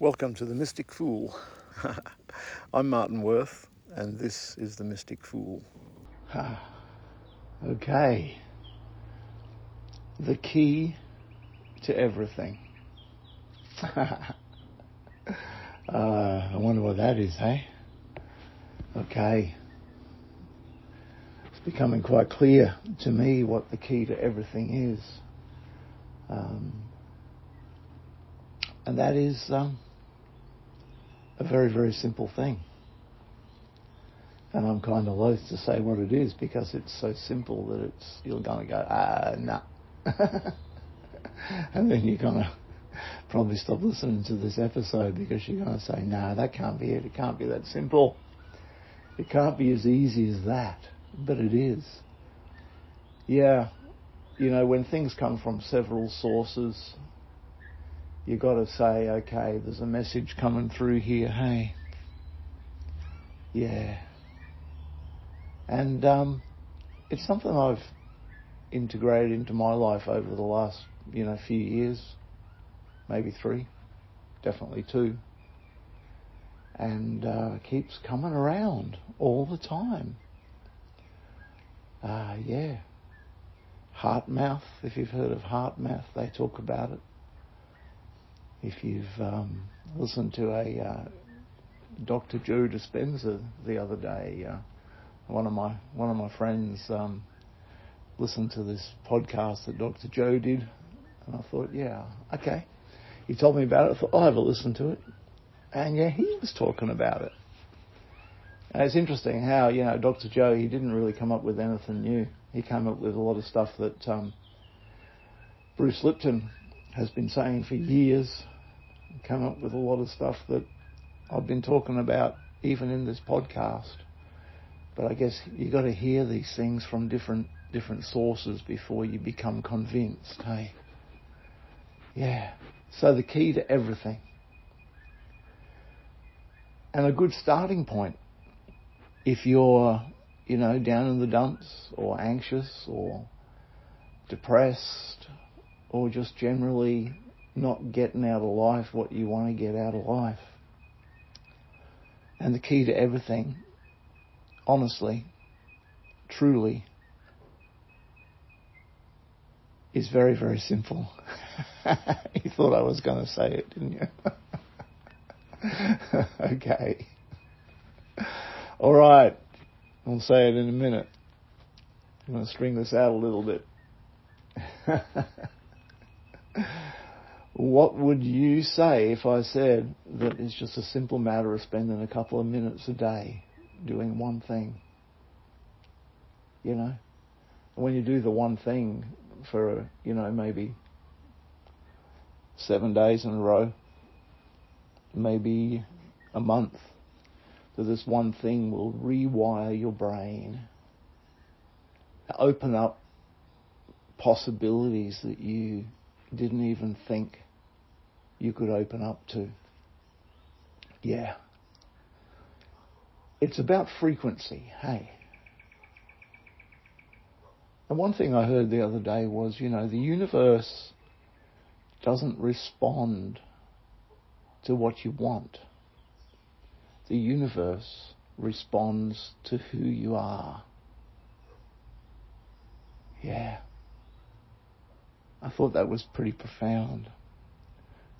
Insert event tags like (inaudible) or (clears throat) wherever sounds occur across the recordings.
Welcome to the Mystic Fool. (laughs) I'm Martin Worth, and this is the Mystic Fool. (sighs) okay. The key to everything. (laughs) uh, I wonder what that is, hey? Okay. It's becoming quite clear to me what the key to everything is. Um, and that is um, a very, very simple thing. And I'm kind of loath to say what it is because it's so simple that it's you're going to go, ah, nah. (laughs) and then you're going to probably stop listening to this episode because you're going to say, nah, that can't be it. It can't be that simple. It can't be as easy as that. But it is. Yeah, you know, when things come from several sources, you've got to say, okay, there's a message coming through here. Hey, yeah. And um, it's something I've integrated into my life over the last, you know, few years, maybe three, definitely two, and uh, keeps coming around all the time. Uh, yeah. HeartMath, if you've heard of HeartMath, they talk about it if you've um, listened to a uh, Dr. Joe Dispenza the other day, uh, one of my one of my friends um, listened to this podcast that Dr. Joe did, and I thought, yeah, okay. He told me about it. I thought, I'll have a listen to it, and yeah, he was talking about it. And it's interesting how you know Dr. Joe he didn't really come up with anything new. He came up with a lot of stuff that um, Bruce Lipton has been saying for years come up with a lot of stuff that I've been talking about even in this podcast. But I guess you got to hear these things from different different sources before you become convinced. Hey, yeah. So the key to everything, and a good starting point, if you're you know down in the dumps or anxious or depressed or just generally not getting out of life what you want to get out of life. And the key to everything, honestly, truly, is very, very simple. (laughs) you thought I was going to say it, didn't you? (laughs) okay. All right. I'll say it in a minute. I'm going to string this out a little bit. (laughs) What would you say if I said that it's just a simple matter of spending a couple of minutes a day doing one thing? You know? When you do the one thing for, you know, maybe seven days in a row, maybe a month, that this one thing will rewire your brain, open up possibilities that you didn't even think you could open up to. Yeah. It's about frequency, hey. And one thing I heard the other day was, you know, the universe doesn't respond to what you want. The universe responds to who you are. Yeah. I thought that was pretty profound.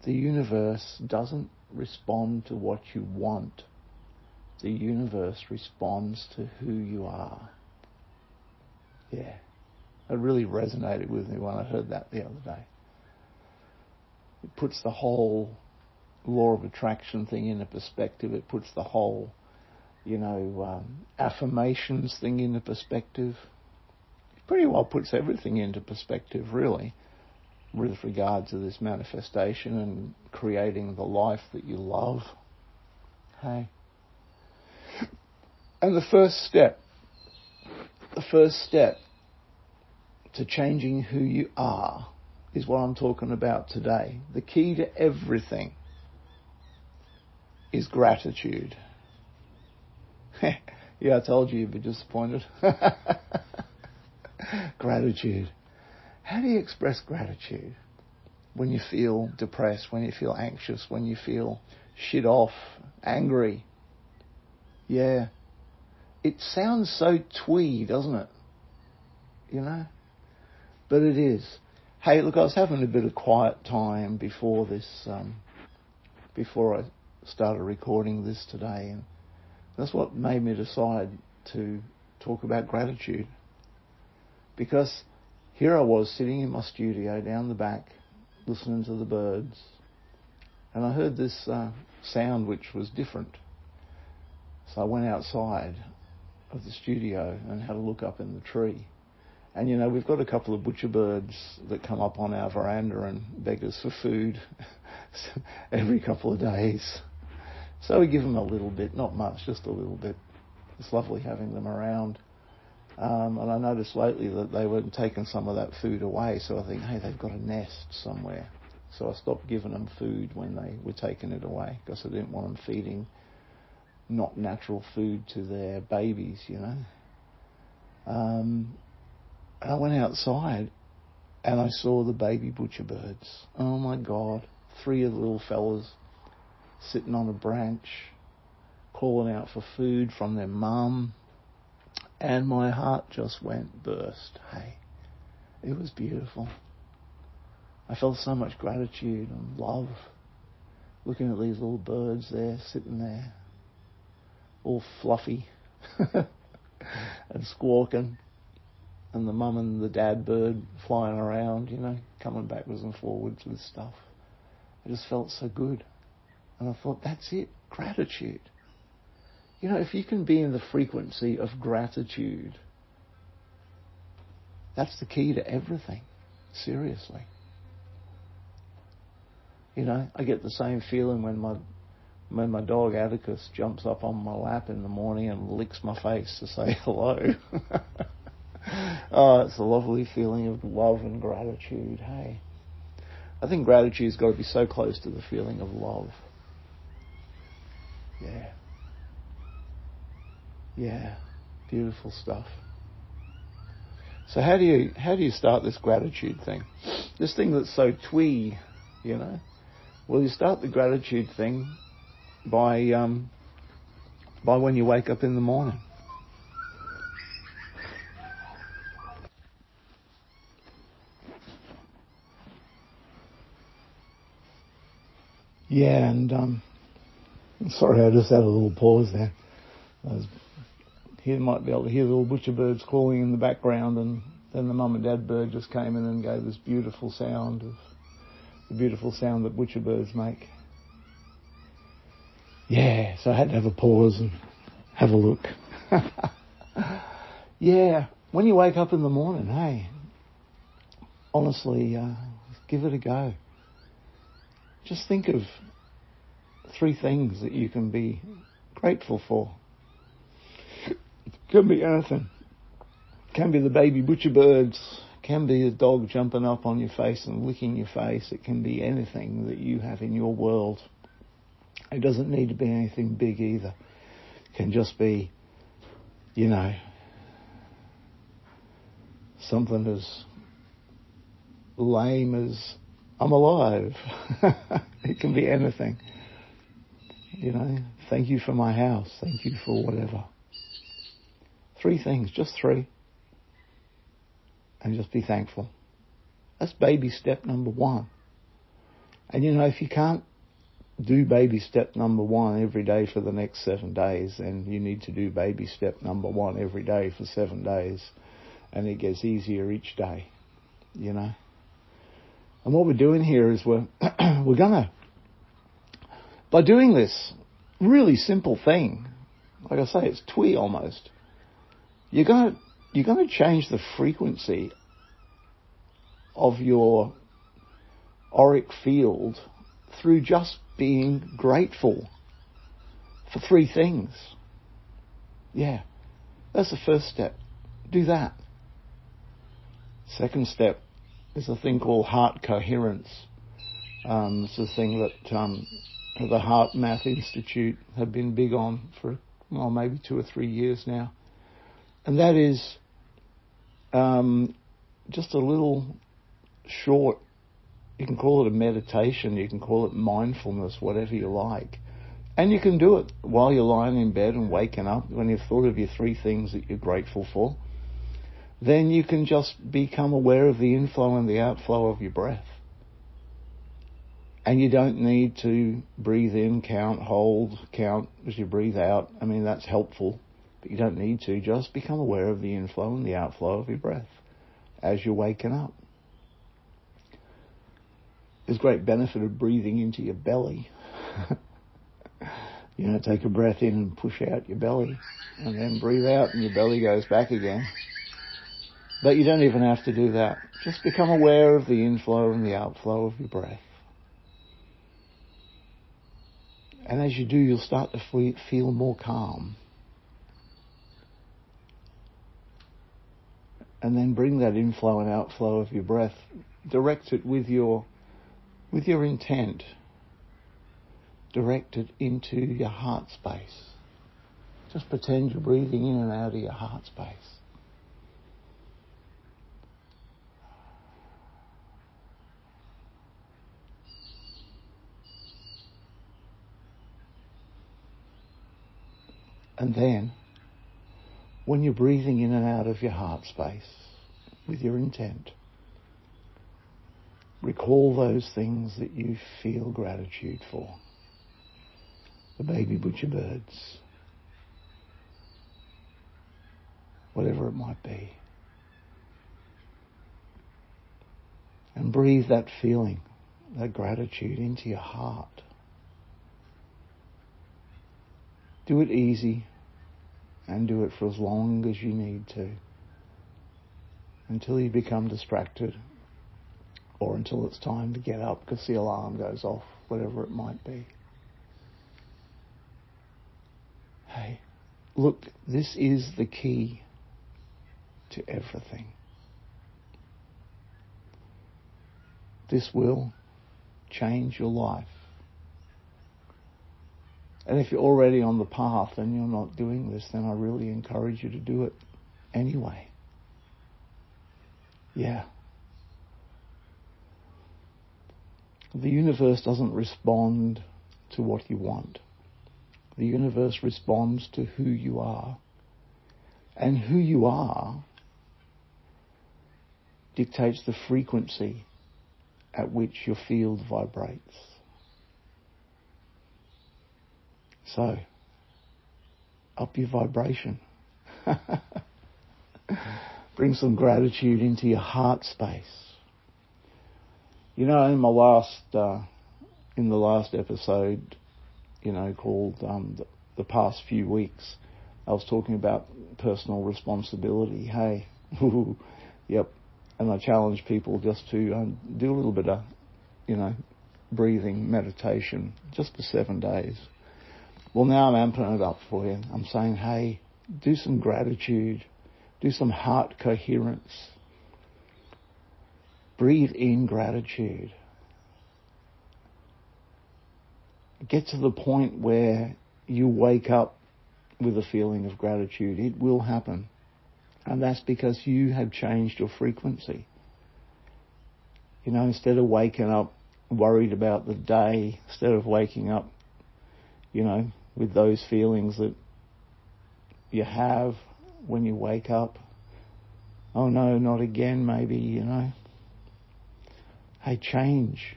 The universe doesn't respond to what you want. The universe responds to who you are. Yeah. It really resonated with me when I heard that the other day. It puts the whole law of attraction thing into perspective. It puts the whole, you know, um, affirmations thing into perspective. It pretty well puts everything into perspective, really with regard to this manifestation and creating the life that you love. Hey. And the first step, the first step to changing who you are is what I'm talking about today. The key to everything is gratitude. (laughs) yeah, I told you you'd be disappointed. (laughs) gratitude. How do you express gratitude? when you feel depressed, when you feel anxious, when you feel shit off, angry. Yeah. It sounds so twee, doesn't it? You know? But it is. Hey, look, I was having a bit of quiet time before this, um, before I started recording this today, and that's what made me decide to talk about gratitude. Because here I was sitting in my studio down the back, listening to the birds, and I heard this uh, sound which was different. So I went outside of the studio and had a look up in the tree. And you know, we've got a couple of butcher birds that come up on our veranda and beg us for food (laughs) every couple of days. So we give them a little bit, not much, just a little bit. It's lovely having them around. Um, and I noticed lately that they weren't taking some of that food away, so I think, hey, they've got a nest somewhere. So I stopped giving them food when they were taking it away because I didn't want them feeding not natural food to their babies, you know. Um, I went outside and I saw the baby butcher birds. Oh my God, three of the little fellas sitting on a branch, calling out for food from their mum and my heart just went burst. Hey, it was beautiful. I felt so much gratitude and love looking at these little birds there, sitting there, all fluffy (laughs) and squawking, and the mum and the dad bird flying around, you know, coming backwards and forwards with stuff. I just felt so good. And I thought, that's it, gratitude. You know, if you can be in the frequency of gratitude, that's the key to everything. Seriously. You know, I get the same feeling when my when my dog Atticus jumps up on my lap in the morning and licks my face to say (laughs) hello. (laughs) oh, it's a lovely feeling of love and gratitude. Hey, I think gratitude's got to be so close to the feeling of love. Yeah. Yeah, beautiful stuff. So how do you how do you start this gratitude thing? This thing that's so twee, you know. Well, you start the gratitude thing by um, by when you wake up in the morning. Yeah, and um, sorry, I just had a little pause there. I was he might be able to hear the little butcher birds calling in the background, and then the mum and dad bird just came in and gave this beautiful sound of the beautiful sound that butcher birds make. Yeah, so I had to have a pause and have a look. (laughs) yeah, when you wake up in the morning, hey, honestly, uh, give it a go. Just think of three things that you can be grateful for. Could be anything. Can be the baby butcher birds. Can be a dog jumping up on your face and licking your face. It can be anything that you have in your world. It doesn't need to be anything big either. It can just be, you know, something as lame as I'm alive. (laughs) it can be anything. You know, thank you for my house. Thank you for whatever. Three things, just three. And just be thankful. That's baby step number one. And you know, if you can't do baby step number one every day for the next seven days, then you need to do baby step number one every day for seven days. And it gets easier each day, you know. And what we're doing here is we're, (clears throat) we're gonna, by doing this really simple thing, like I say, it's twee almost, you're going to you're going to change the frequency of your auric field through just being grateful for three things. Yeah, that's the first step. Do that. Second step is a thing called heart coherence. Um, it's a thing that um, the HeartMath Institute have been big on for well maybe two or three years now and that is um, just a little short You can call it a meditation, you can call it mindfulness, whatever you like. And you can do it while you're lying in bed and waking up when you've thought of your three things that you're grateful for. Then you can just become aware of the inflow and the outflow of your breath. And you don't need to breathe in, count, hold, count as you breathe out. I mean, that's helpful, but you don't need to. Just become aware of the inflow and the outflow of your breath as you're waking up. There's great benefit of breathing into your belly. (laughs) you know, take a breath in and push out your belly, and then breathe out and your belly goes back again. But you don't even have to do that. Just become aware of the inflow and the outflow of your breath. And as you do, you'll start to feel more calm. And then bring that inflow and outflow of your breath, direct it with your, with your intent. Direct it into your heart space. Just pretend you're breathing in and out of your heart space. And then, when you're breathing in and out of your heart space with your intent, recall those things that you feel gratitude for. The baby butcher birds, whatever it might be. And breathe that feeling, that gratitude into your heart. Do it easy and do it for as long as you need to until you become distracted or until it's time to get up because the alarm goes off, whatever it might be. Hey, look, this is the key to everything. This will change your life. And if you're already on the path and you're not doing this, then I really encourage you to do it anyway. Yeah. The universe doesn't respond to what you want. The universe responds to who you are. And who you are dictates the frequency at which your field vibrates. So, up your vibration. (laughs) Bring some gratitude into your heart space. You know, in my last, uh, in the last episode, you know, called um, the, the past few weeks, I was talking about personal responsibility. Hey, (laughs) yep. And I challenge people just to um, do a little bit of, you know, breathing meditation just for seven days. Well, now I'm amping it up for you. I'm saying, hey, do some gratitude, do some heart coherence. Breathe in gratitude. Get to the point where you wake up with a feeling of gratitude. It will happen. And that's because you have changed your frequency. You know, instead of waking up worried about the day, instead of waking up, you know, with those feelings that you have when you wake up. Oh no, not again, maybe, you know. Hey, change.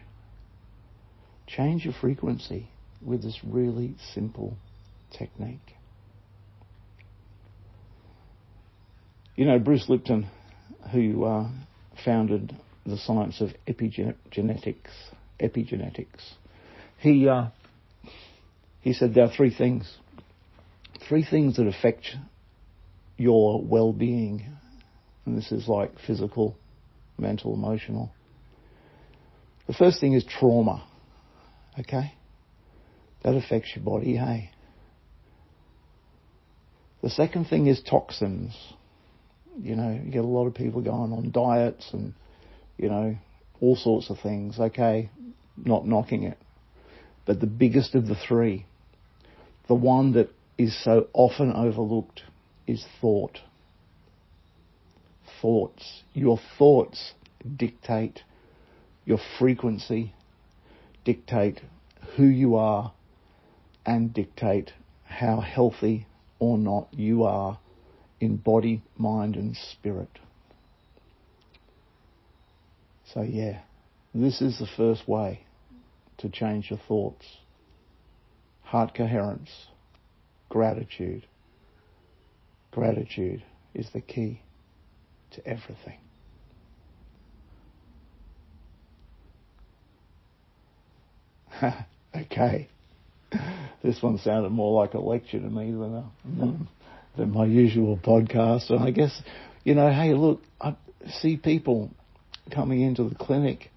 Change your frequency with this really simple technique. You know, Bruce Lipton, who uh, founded the science of epigenetics, epigenetics, he uh, he said there are three things. Three things that affect your well-being. And this is like physical, mental, emotional. The first thing is trauma. Okay? That affects your body, hey? The second thing is toxins. You know, you get a lot of people going on diets and, you know, all sorts of things. Okay, not knocking it. But the biggest of the three the one that is so often overlooked is thought. Thoughts. Your thoughts dictate your frequency dictate who you are and dictate how healthy or not you are in body, mind, and spirit. So, yeah, this is the first way to change your thoughts. Heart coherence, gratitude. Gratitude is the key to everything. (laughs) okay. This one sounded more like a lecture to me than a, than my usual podcast. And I guess, you know, hey, look, I see people coming into the clinic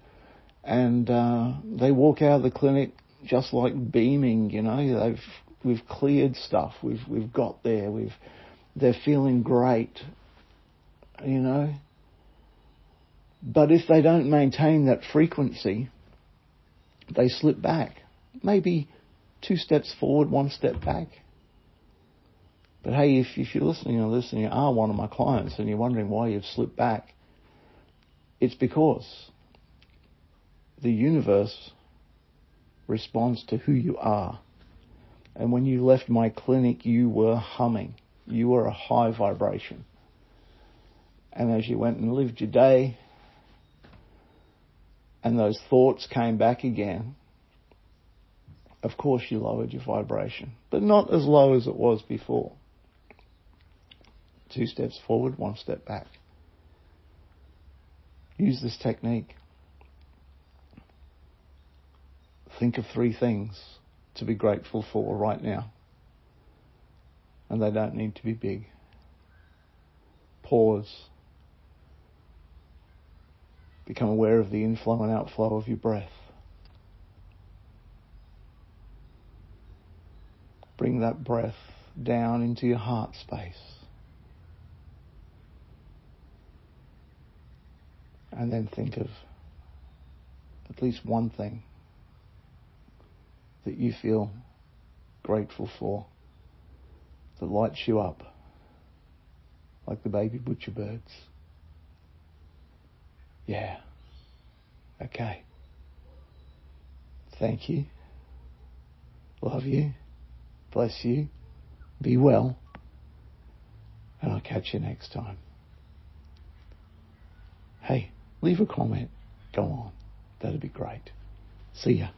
and uh, they walk out of the clinic just like beaming, you know, they've we've cleared stuff, we've we've got there, we've they're feeling great, you know. But if they don't maintain that frequency, they slip back. Maybe two steps forward, one step back. But hey, if, if you're listening and listening, you are one of my clients and you're wondering why you've slipped back, it's because the universe responds to who you are. And when you left my clinic, you were humming. You were a high vibration. And as you went and lived your day, and those thoughts came back again, of course you lowered your vibration, but not as low as it was before. Two steps forward, one step back. Use this technique. Think of three things to be grateful for right now. And they don't need to be big. Pause. Become aware of the inflow and outflow of your breath. Bring that breath down into your heart space. And then think of at least one thing that you feel grateful for that lights you up like the baby butcher birds. Yeah. Okay. Thank you. Love you. Bless you. Be well. And I'll catch you next time. Hey, leave a comment. Go on. That'd be great. See ya.